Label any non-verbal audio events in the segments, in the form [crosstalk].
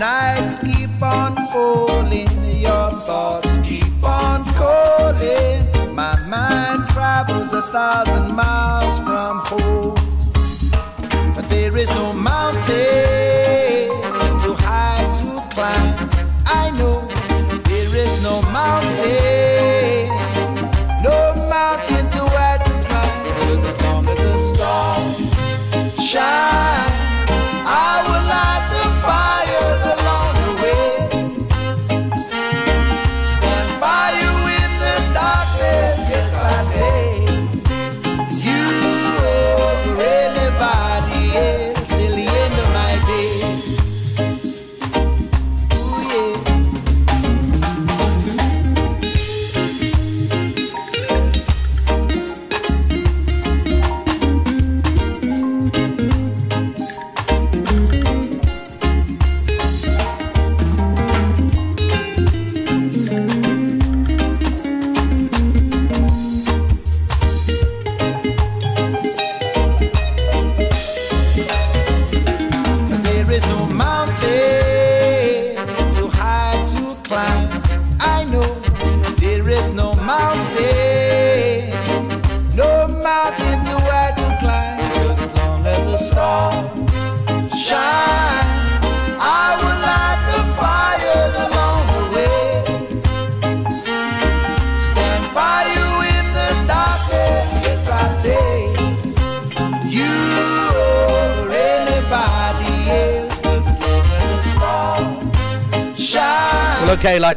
nights keep on falling, your thoughts keep on calling. My mind travels a thousand miles.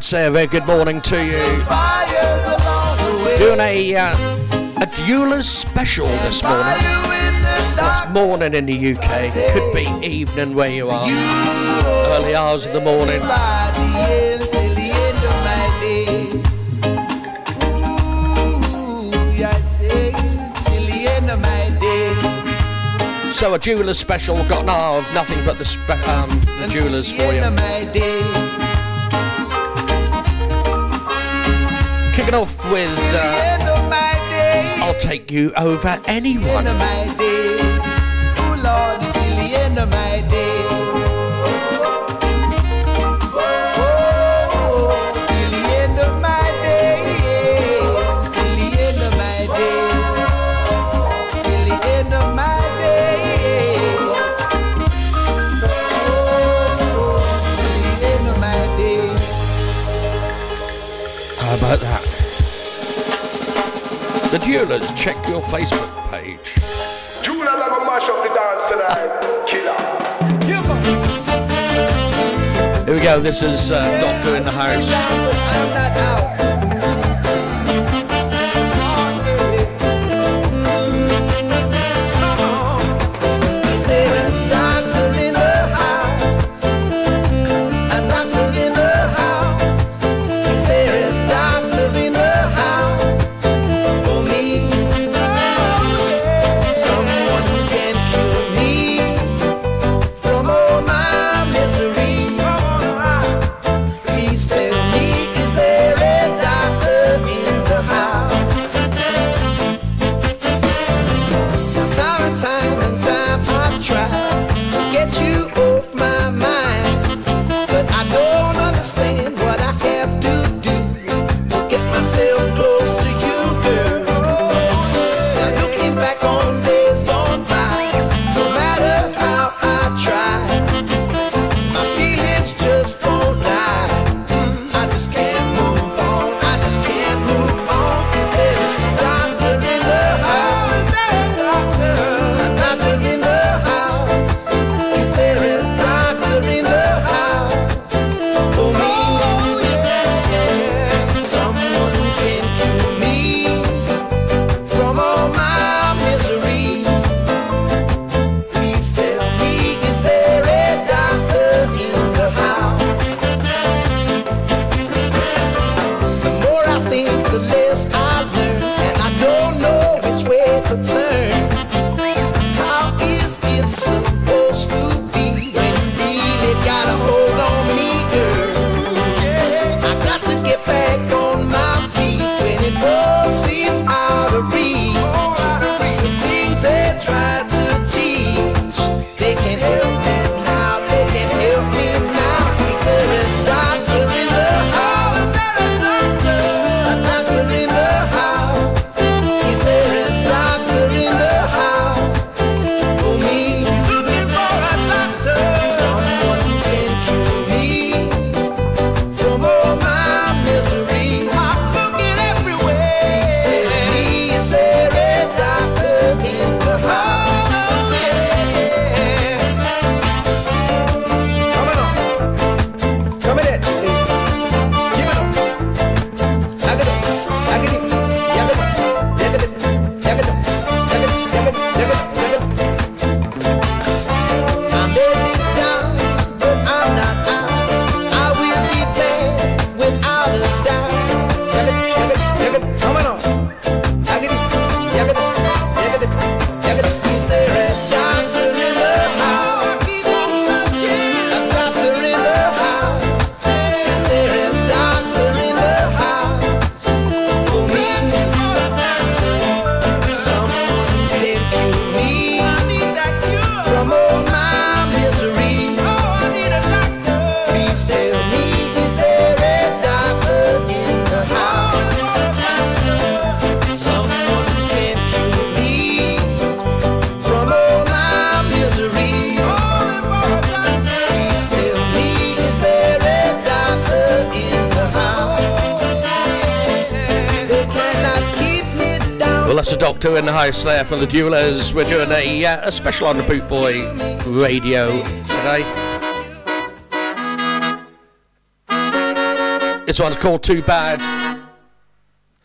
Let's say a very good morning to you. Doing a uh, a dueler's special this morning. It's morning in the UK. Could be evening where you are. Early hours of the morning. So a jeweler's special. Got an of nothing but the, spe- um, the jewelers for you. Kicking off with uh, I'll Take You Over Anyone. Jewelers, check your Facebook page. Gonna mash up the dance tonight. Killer. Here we go, this is uh, Doctor in the House. In the house there for the Duelers. We're doing a, uh, a special on the Boot Boy radio today. This one's called Too Bad.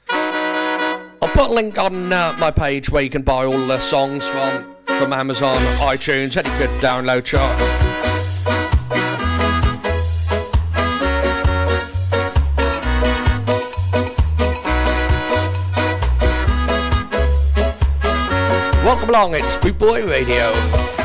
I'll put a link on uh, my page where you can buy all the songs from, from Amazon, iTunes, any good download chart. along, it's Boot Boy Radio.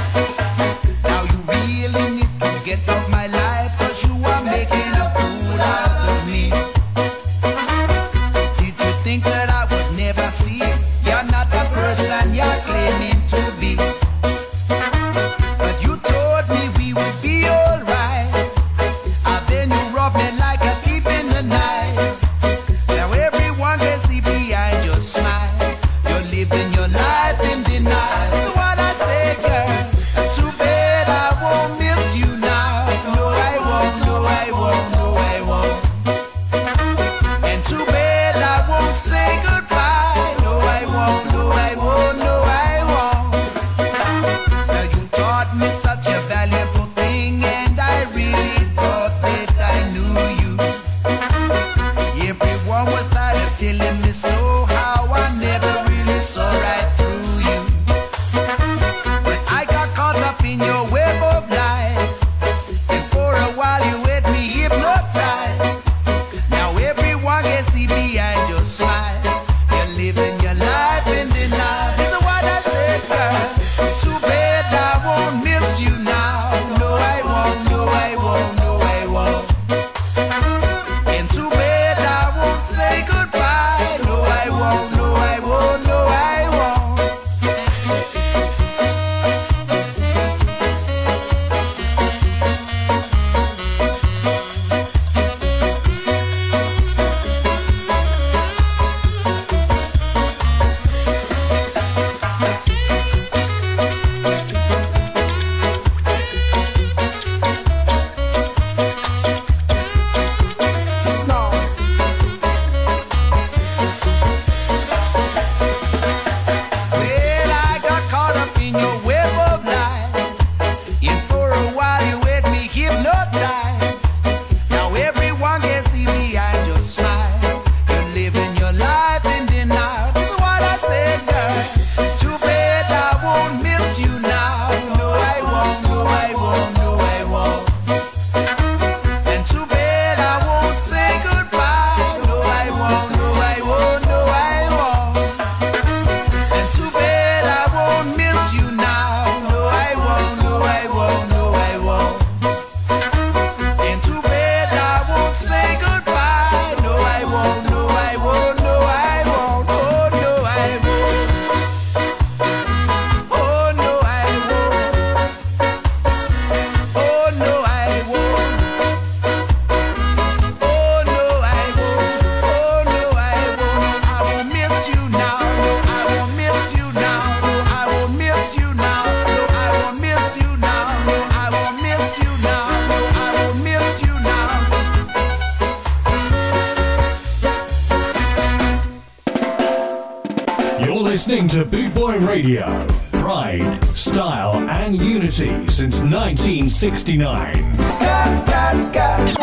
Radio. Pride, style, and unity since 1969. Scott, Scott, Scott.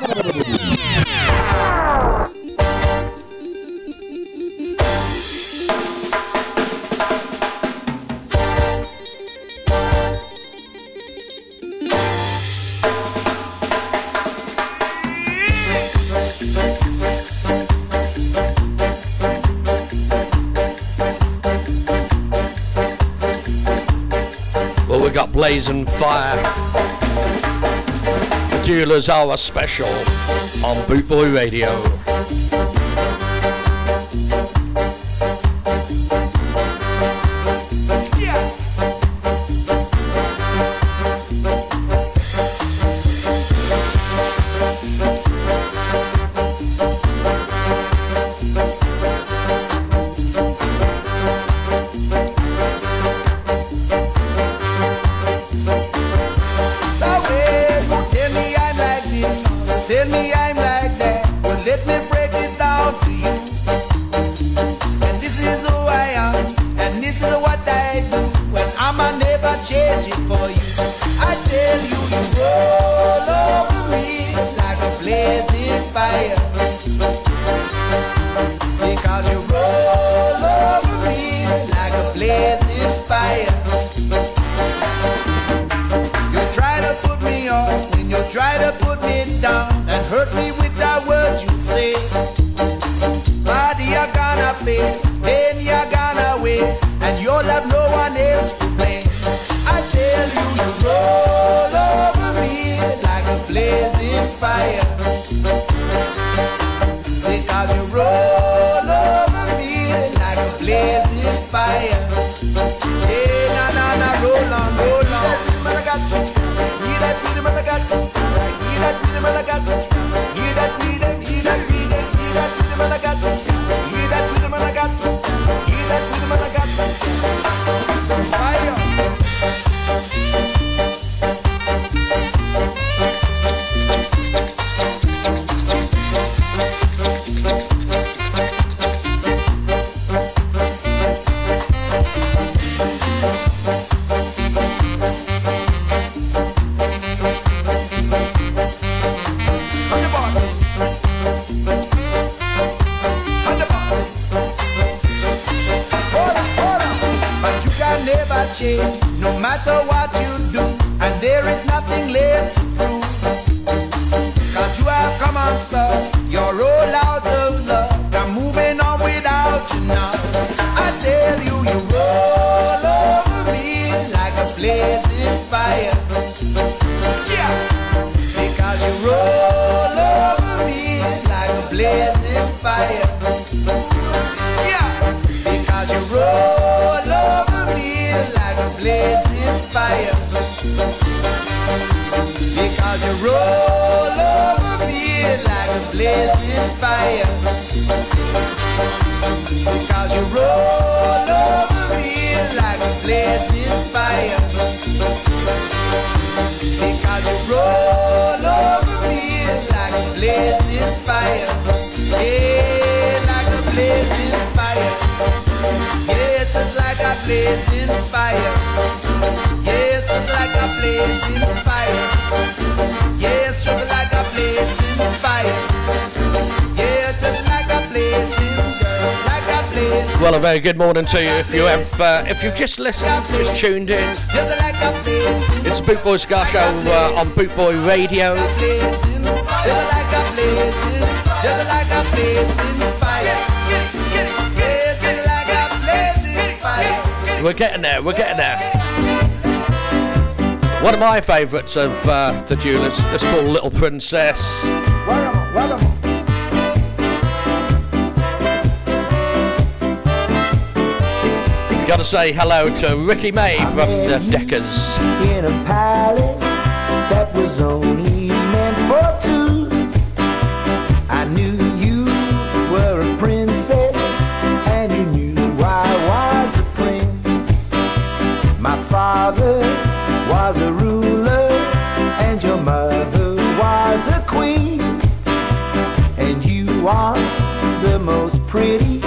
blazing fire. The Hour special on Boot Boy Radio. you blazing fire. Yes, just like a blazing fire. Yes, just like a blazing fire. Well, a very good morning to you. If you have, uh, if you've just listened, just tuned in, it's Boot Boy Ska Show uh, on Boot Boy Radio. We're getting there. We're getting there. One of my favourites of uh, the Jewelers It's called Little Princess. welcome. Gotta say hello to Ricky May from the Deckers. you are the most pretty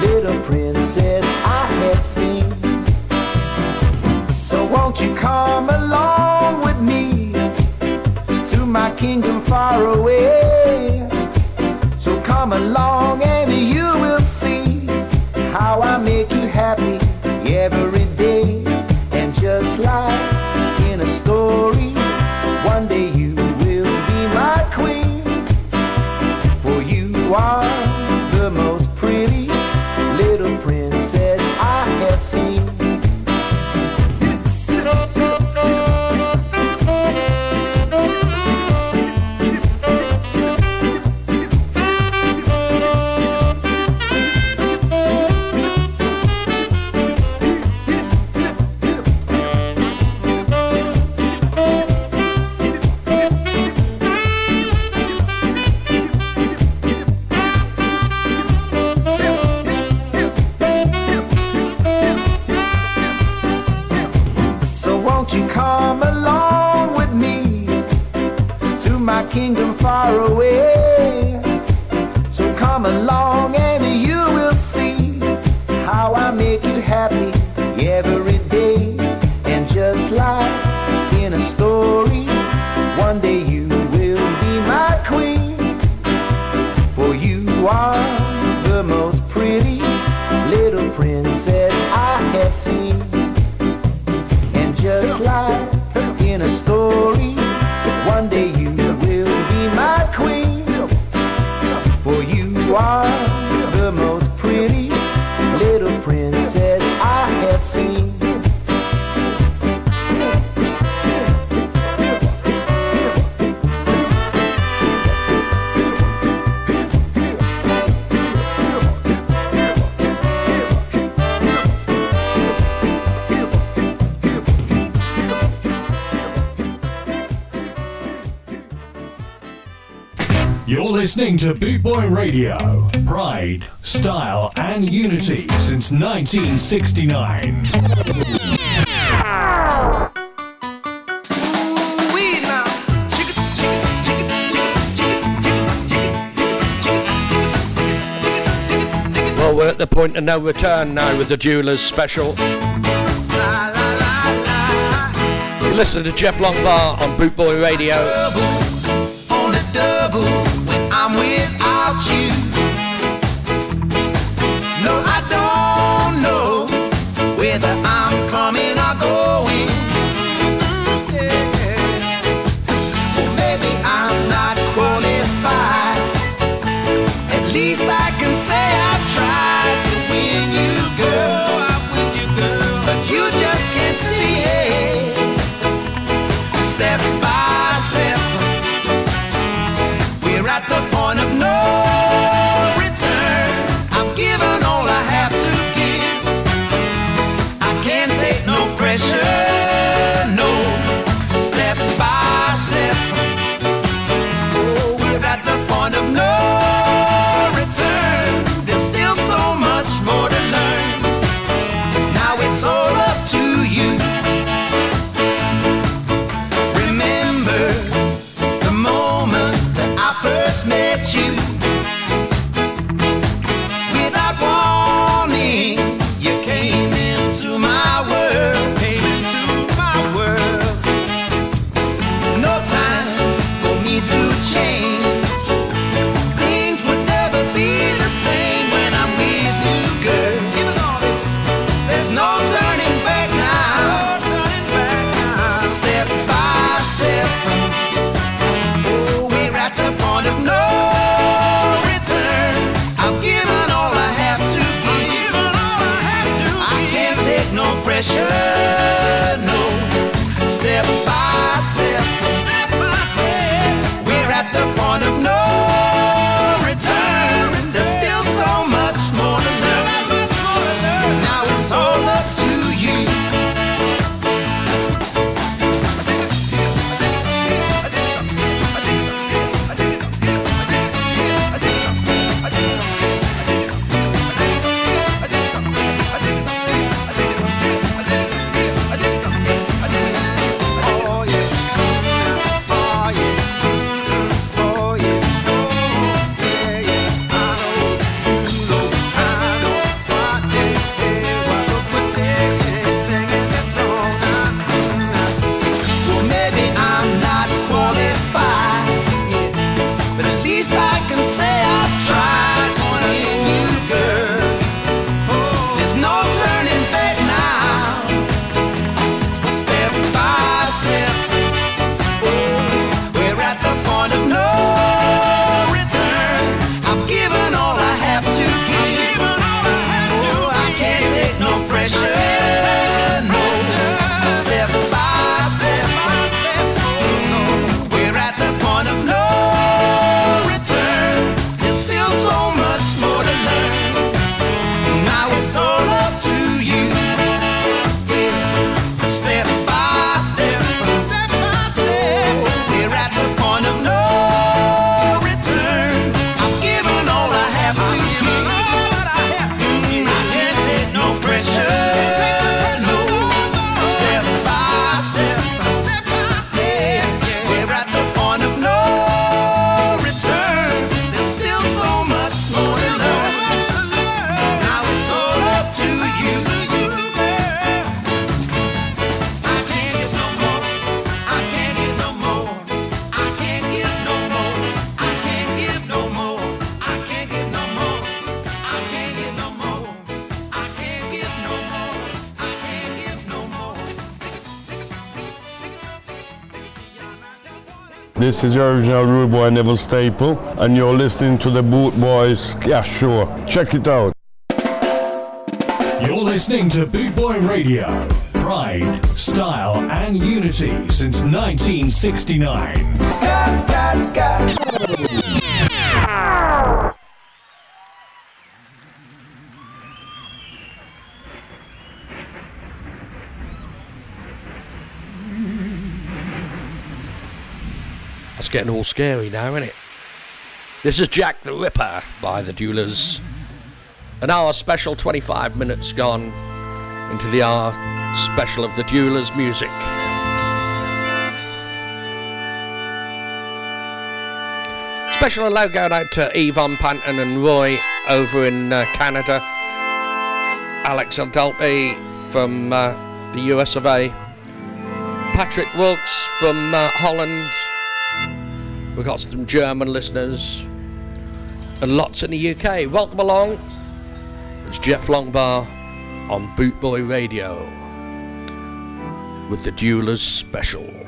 little princess I have seen. So won't you come along with me to my kingdom far away? why? to Boot Boy Radio. Pride, style, and unity since 1969. Well, we're at the point of no return now with the Jewelers special. La, la, la, You're listening to Jeff Longbar on Bootboy Radio. whether I'm coming or going. This is your original Rude Boy Neville Staple, and you're listening to the Boot Boys Yeah, sure. Check it out. You're listening to Boot Boy Radio. Pride, style, and unity since 1969. Scott, Scott, Scott. getting all scary now, isn't it? This is Jack the Ripper by the Duelers. An hour special, 25 minutes gone into the hour special of the Duelers music. Special hello going out to Yvonne Panton and Roy over in uh, Canada. Alex Adulty from uh, the US of A. Patrick Wilkes from uh, Holland. We've got some German listeners and lots in the UK. Welcome along. It's Jeff Longbar on Bootboy Radio with the Duelers Special.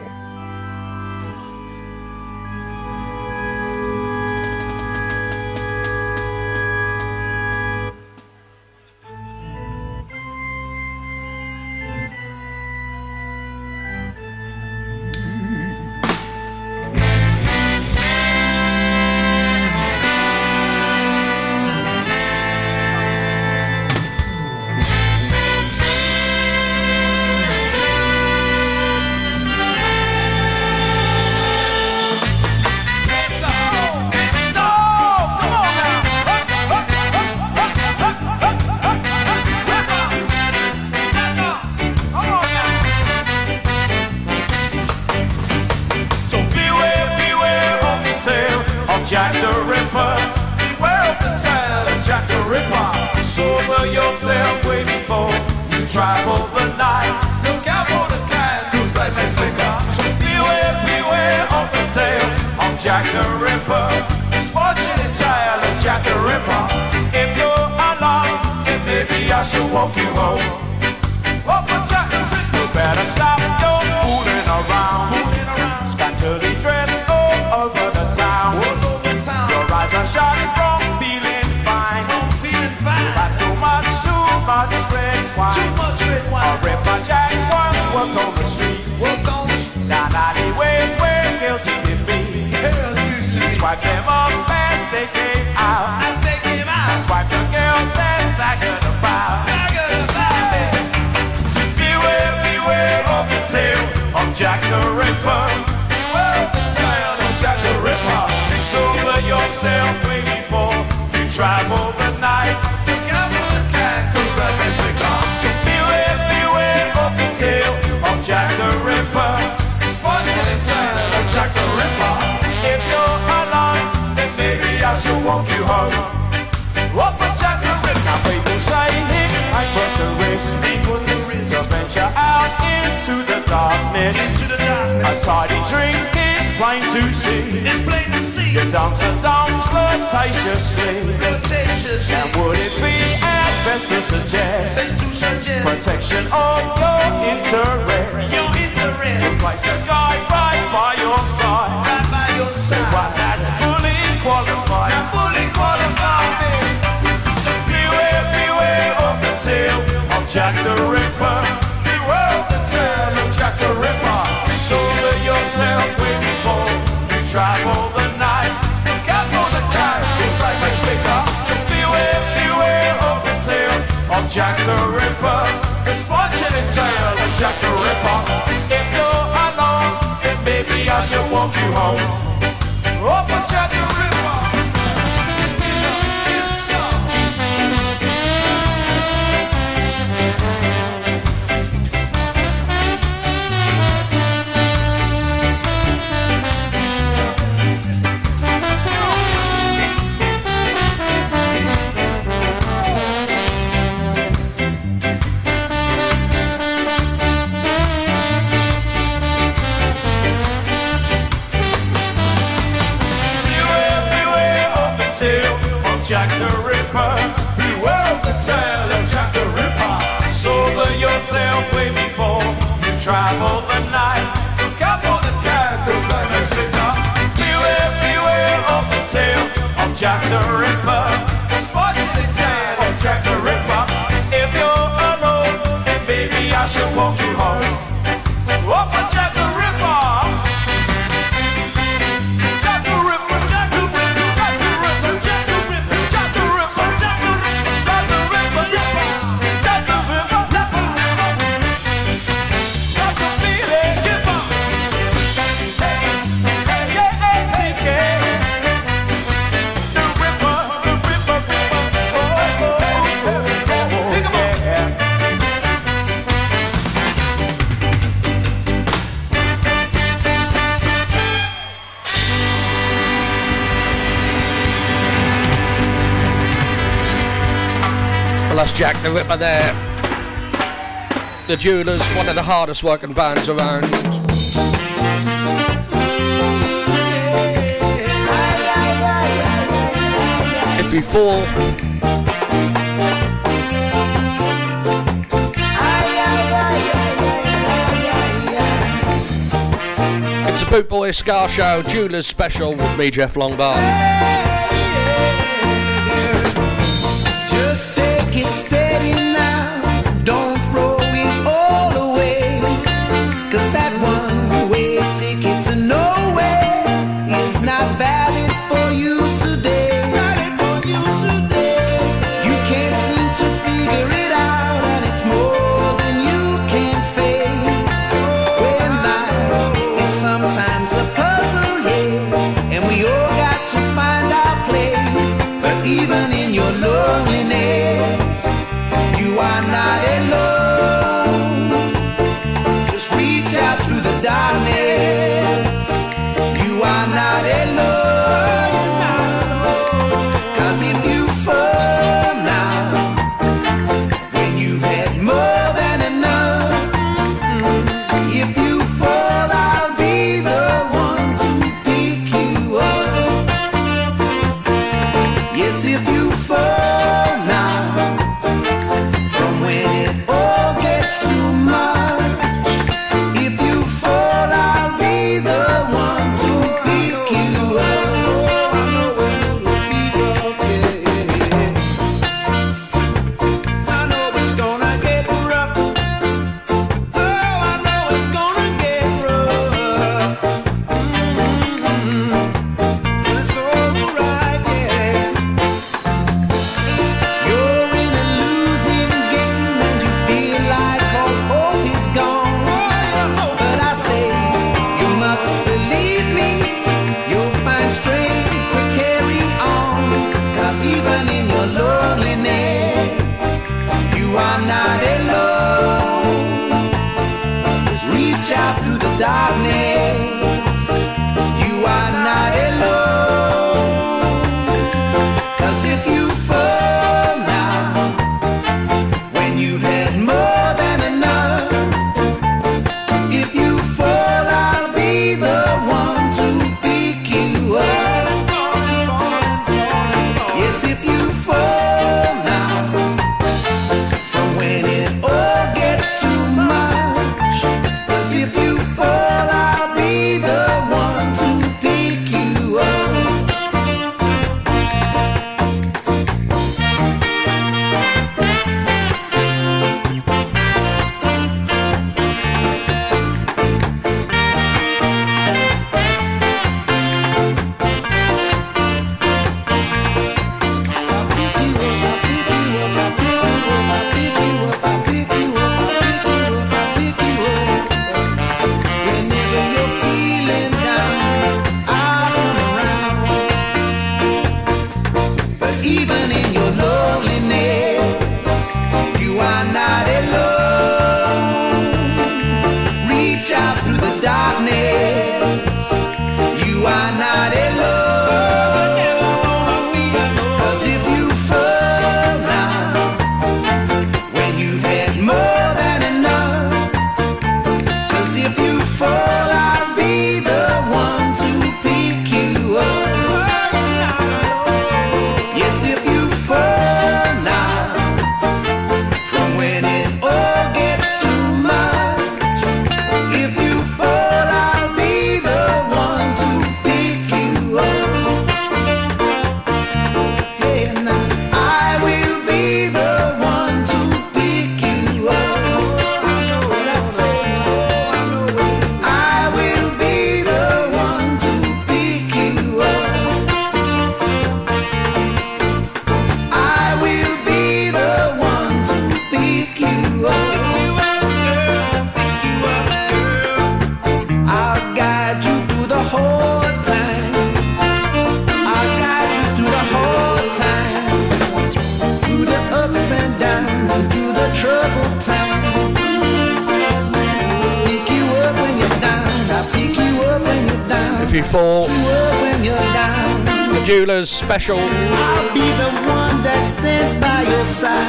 won't you hug? What would Jack the Ripper? Now wait inside it. I put the risk to venture out into the darkness. Into the darkness. A tidy drink is plain to see. It's plain to see. The dancer dances flirtatiously. flirtatiously. And would it be as best to suggest? Best to suggest. Protection of your interest. Jack the Ripper. Misfortune tale of Jack the Ripper. If you're alone, maybe I should walk you home. Oh, but Jack the wondering. that's Jack the Ripper there. The Jewelers, one of the hardest working bands around. If you fall, it's a Boot Boy Ska Show Jewelers special with me, Jeff Longbar. special.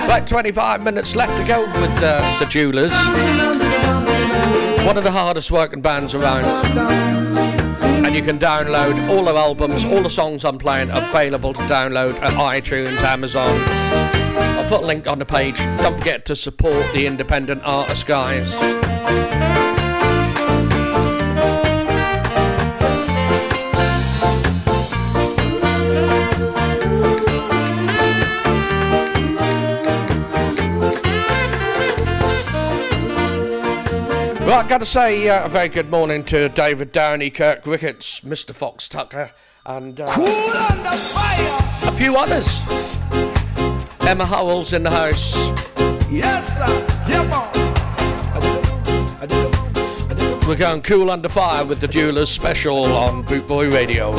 Right, 25 minutes left to go with uh, the Dualers. One of the hardest working bands around. And you can download all their albums, all the songs I'm playing available to download at iTunes, Amazon. I'll put a link on the page. Don't forget to support the independent artists, guys. Right, got to say uh, a very good morning to David Downey, Kirk Ricketts, Mr. Fox Tucker, and uh, a few others. Emma Howells in the house. Yes, sir. Yeah, We're going cool under fire with the Dualers special on Bootboy Radio.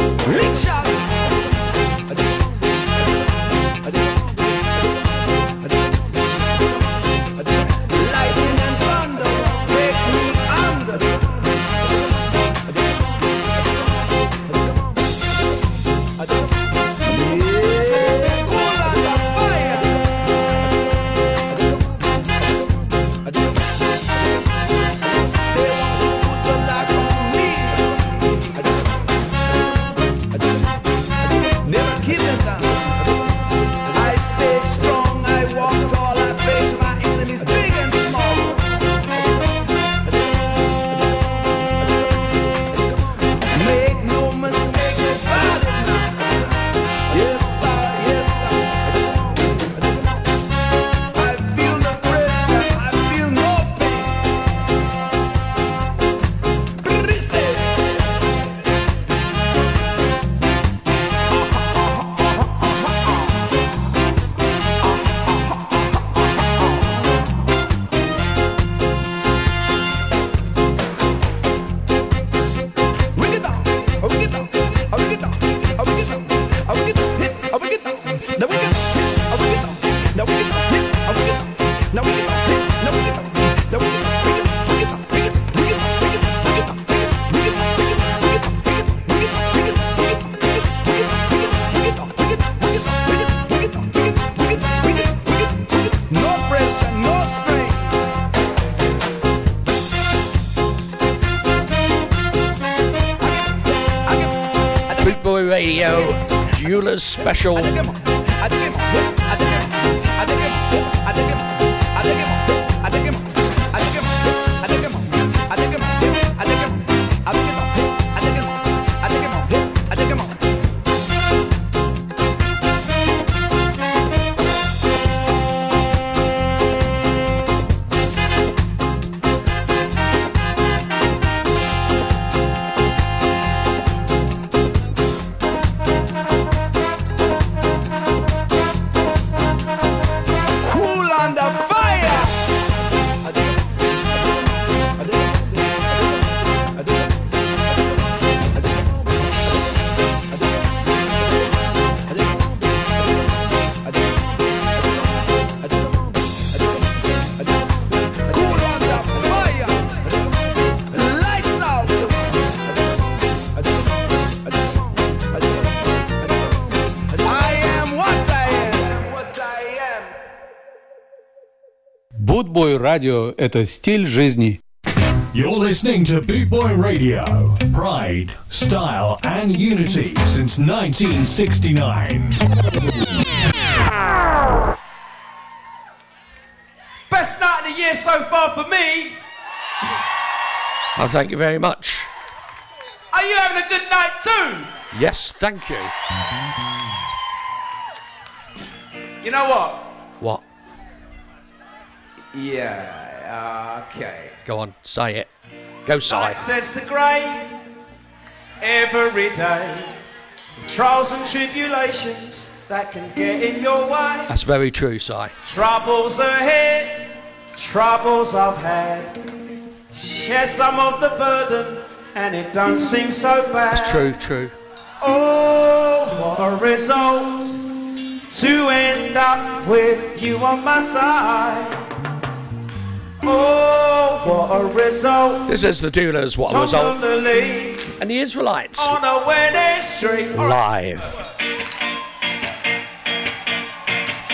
Special. радио – это стиль жизни. You're listening to Bootboy Radio. Pride, style, and unity since 1969. Best night of the year so far for me. Oh, thank you very much. Are you having a good night too? Yes, thank you. You know what? What? Yeah, okay. Go on, say it. Go, I Si. says the great every day. Trials and tribulations that can get in your way. That's very true, Si. Troubles ahead, troubles I've had. Share some of the burden, and it don't seem so bad. That's true, true. Oh, what a result to end up with you on my side. Oh, what a result. This is the Dualers, what a result. the And the Israelites, on a winning streak. live.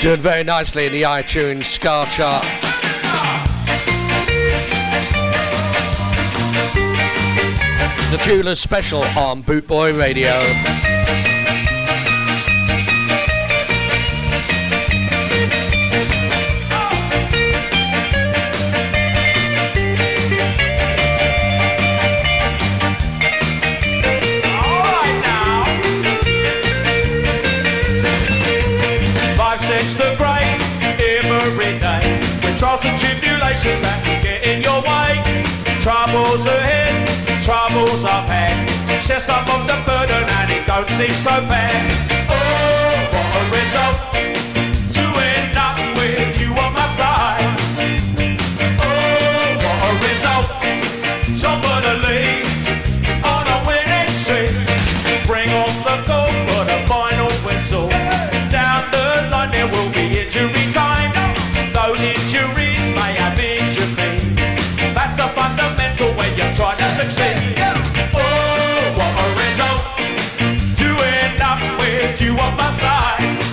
Doing very nicely in the iTunes Ska chart. The Dualers Special on Bootboy Radio. Trials and tribulations that can get in your way. Troubles ahead, troubles I've had. Share some of the burden and it don't seem so bad. Oh, what a result Though injuries have injured me. That's a fundamental way you're trying to succeed. Oh, what a result to end up with you on my side.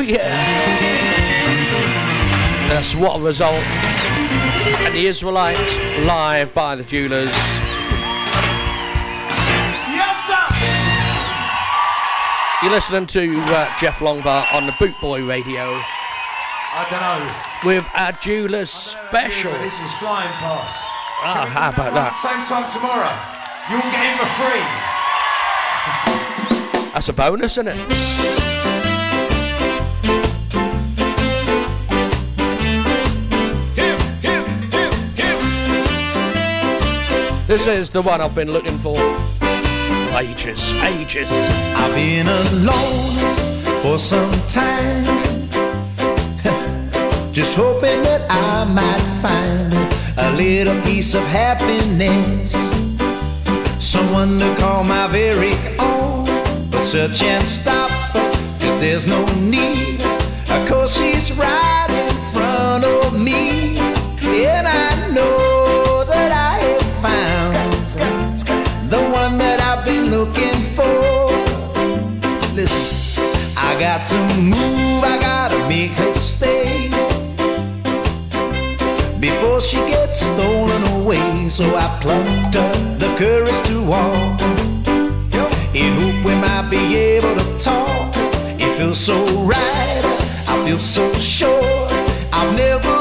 Oh, yeah. That's what a result. And the Israelites live by the Dualers. Yes, sir. You're listening to uh, Jeff Longbar on the Bootboy Radio I don't know. with our Dualers special. This is flying past. Ah, how about that? Same time tomorrow. You'll get in for free. That's a bonus, isn't it? This is the one I've been looking for. Ages, ages. I've been alone for some time, [laughs] just hoping that I might find a little piece of happiness, someone to call my very own. But search and stop, cause there's no need, of course she's right So I plucked up the courage to walk. In hope we might be able to talk. It feels so right. I feel so sure. I've never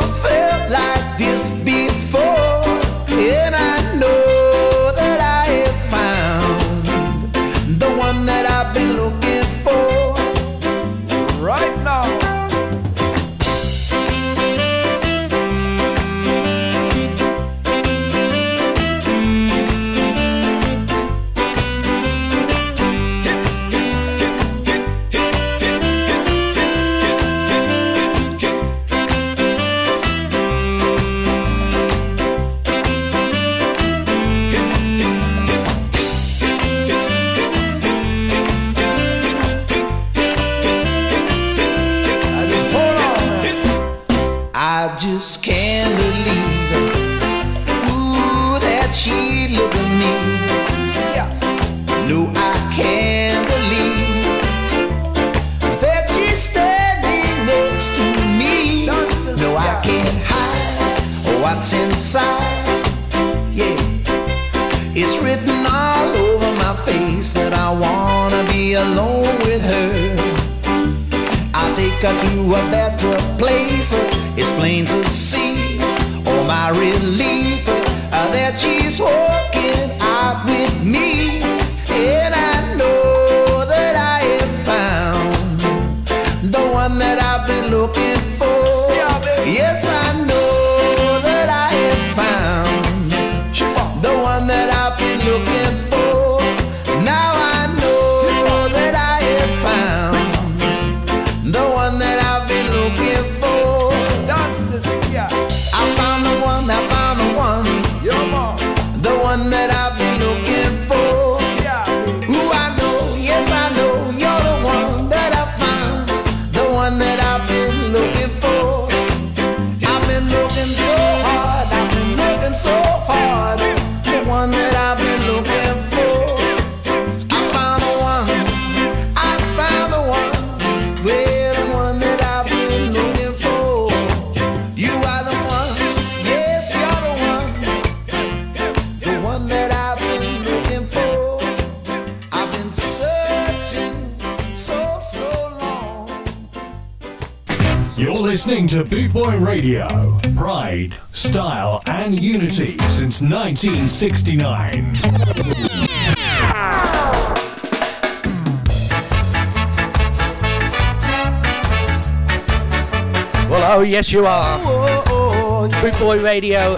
listening to Boot Boy Radio. Pride, style, and unity since 1969. Well, oh, yes, you are. Oh, oh, oh, Boot Boy Radio,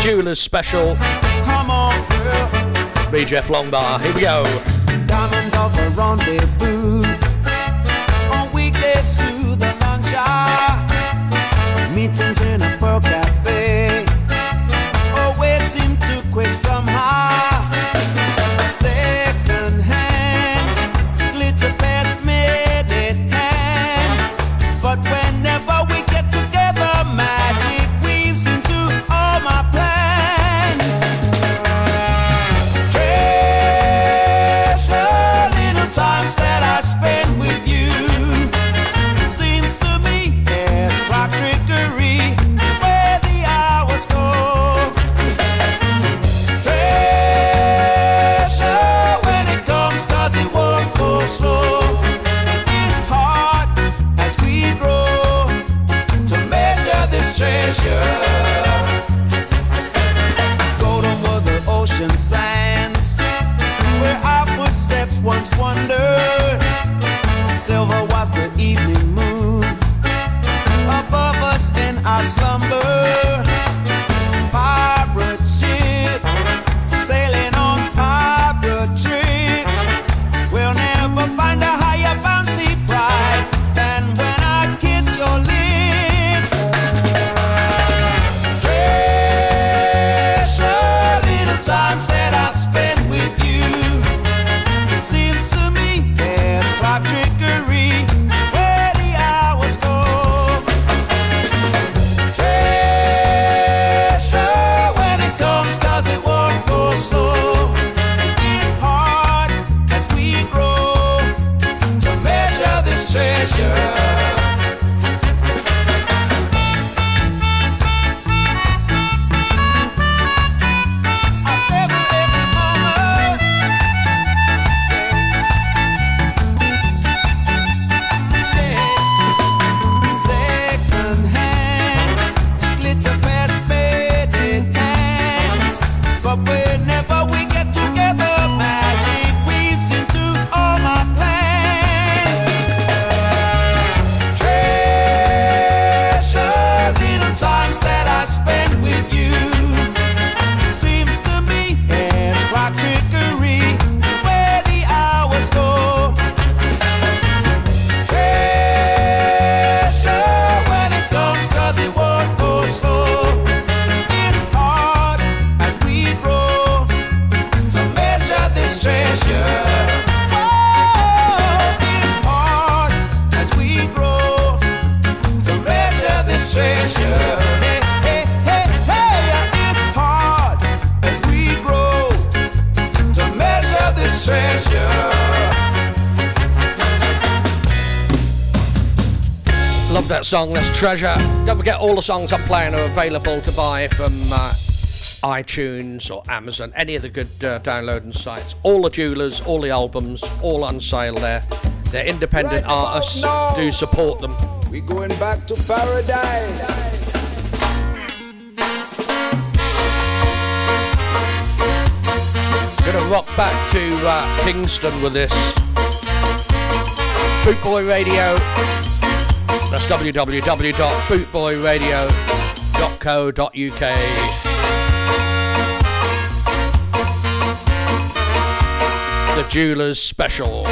Dualers Special. Come on, girl. Me, Jeff Longbar. Here we go. Song, that's Treasure. Don't forget all the songs I'm playing are available to buy from uh, iTunes or Amazon, any of the good uh, downloading sites. All the Dualers, all the albums, all on sale there. They're independent Right artists. now. Do support them. We're going back to paradise. Gonna rock back to uh, Kingston with this. Bootboy Radio. That's www.bootboyradio.co.uk. The Dualers Special.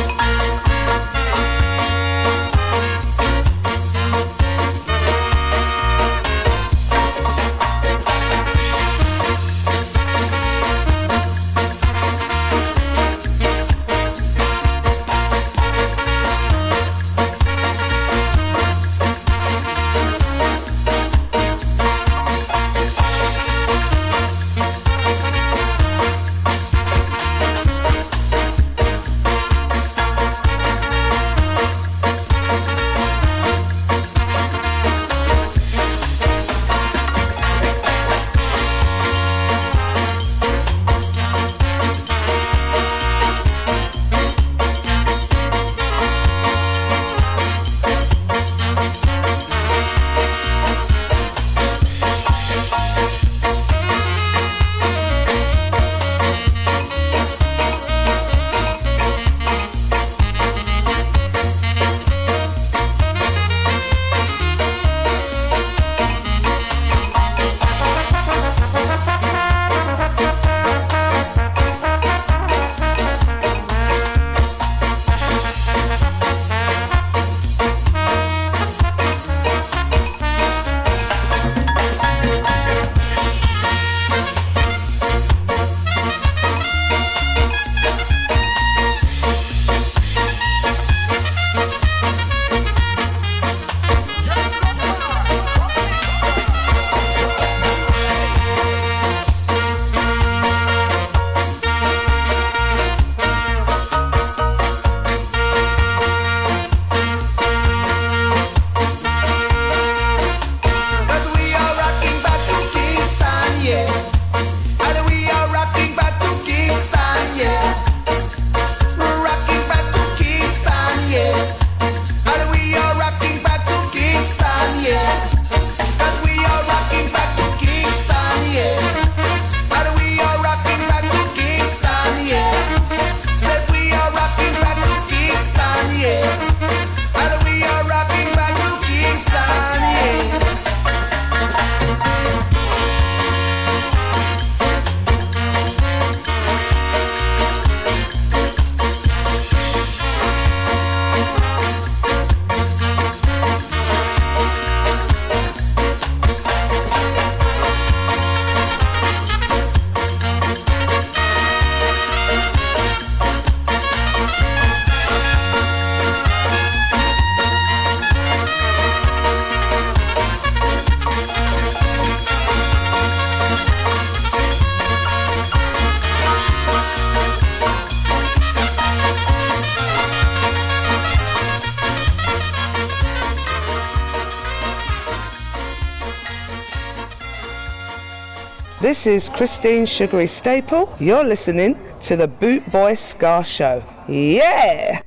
This is Christine Sugary Staple. You're listening to the Boot Boy Ska Show. Yeah!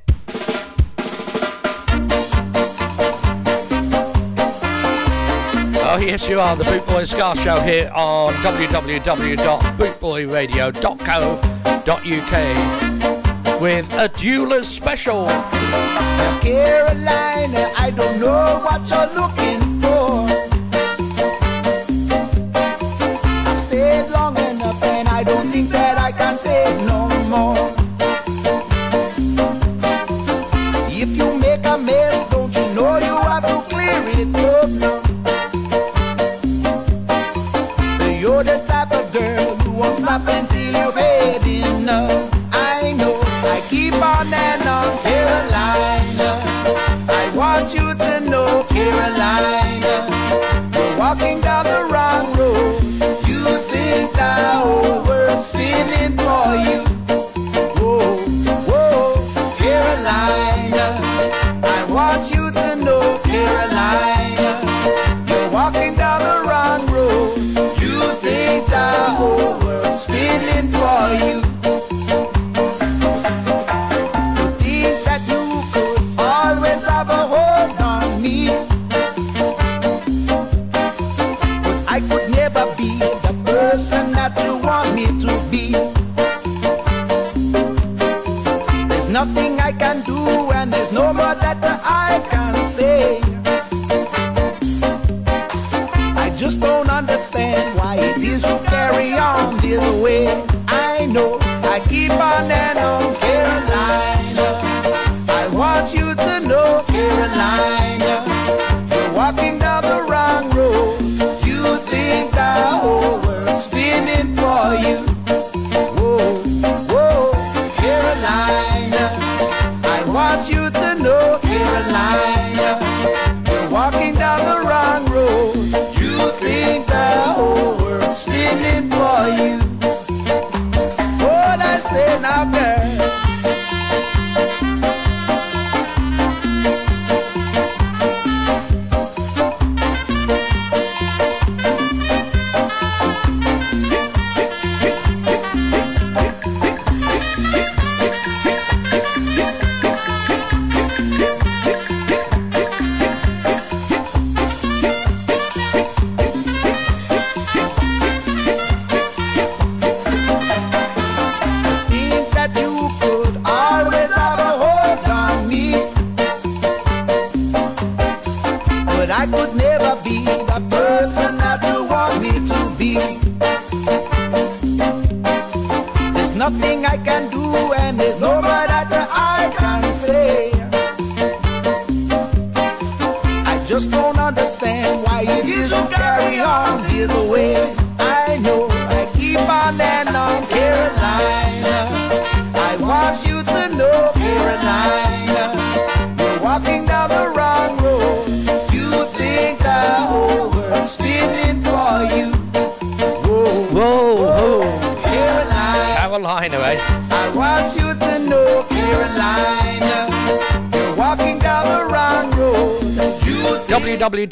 Oh, yes, you are. The Bootboy Ska Show here on www.bootboyradio.co.uk with a Dualers special. Carolina, I don't know what you're looking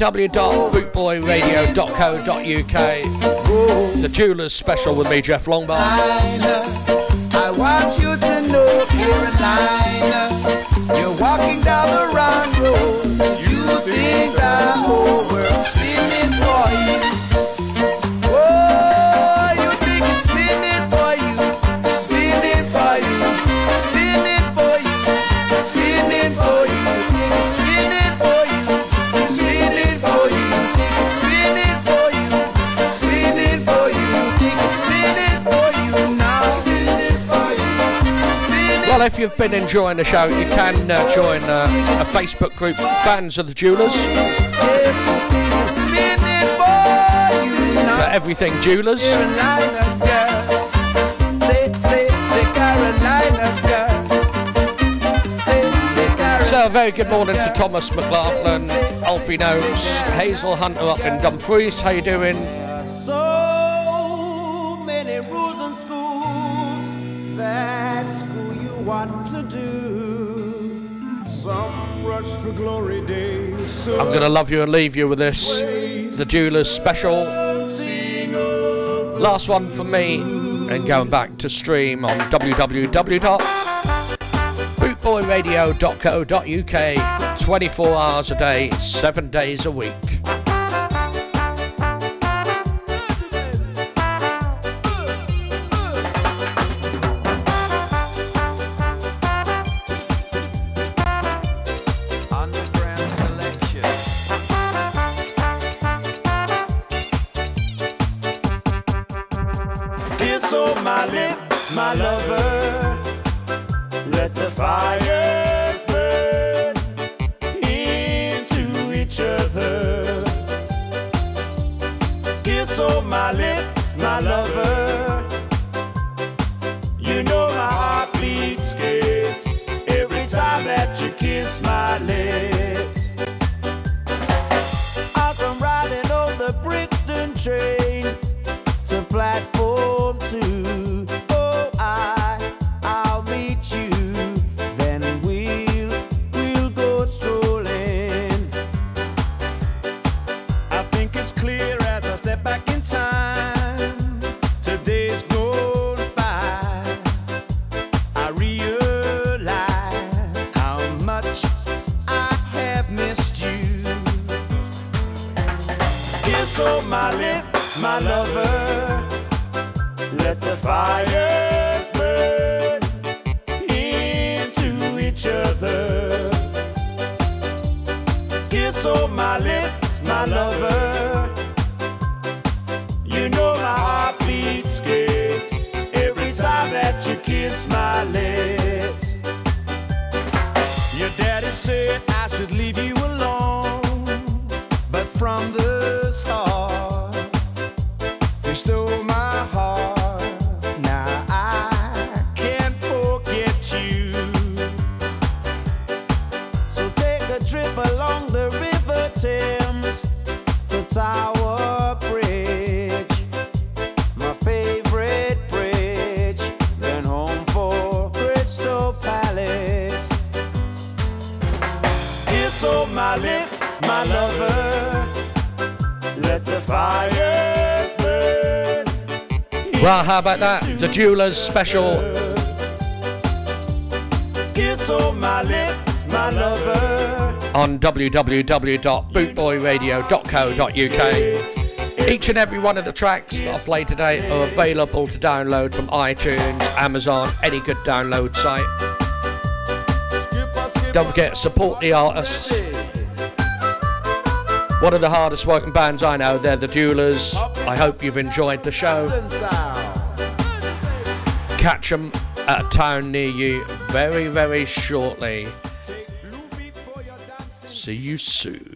www.bootboyradio.co.uk. The Dualers special with me, Jeff Longbar. Well, if you've been enjoying the show, you can uh, join uh, a Facebook group, Fans of the Dualers. For everything Dualers. So, a very good morning to Thomas McLaughlin, Alfie Notes, Hazel Hunter up in Dumfries. How you doing? So many rules and schools that what to do. Some rush for glory days. I'm gonna love you and leave you with this. The Dualers special. Last one for me, and going back to stream on www.bootboyradio.co.uk 24 hours a day, 7 days a week. on my lip, my lover. Let the fires burn into each other. Kiss on my lips, my lover. How about that? The Dualers special. Kiss on my lips, my on www.bootboyradio.co.uk. Each and every one of the tracks that I play today are available to download from iTunes, Amazon, any good download site. Don't forget, support the artists. One of the hardest working bands I know, they're the Dualers. I hope you've enjoyed the show. Catch them at a town near you very, very shortly. See you soon.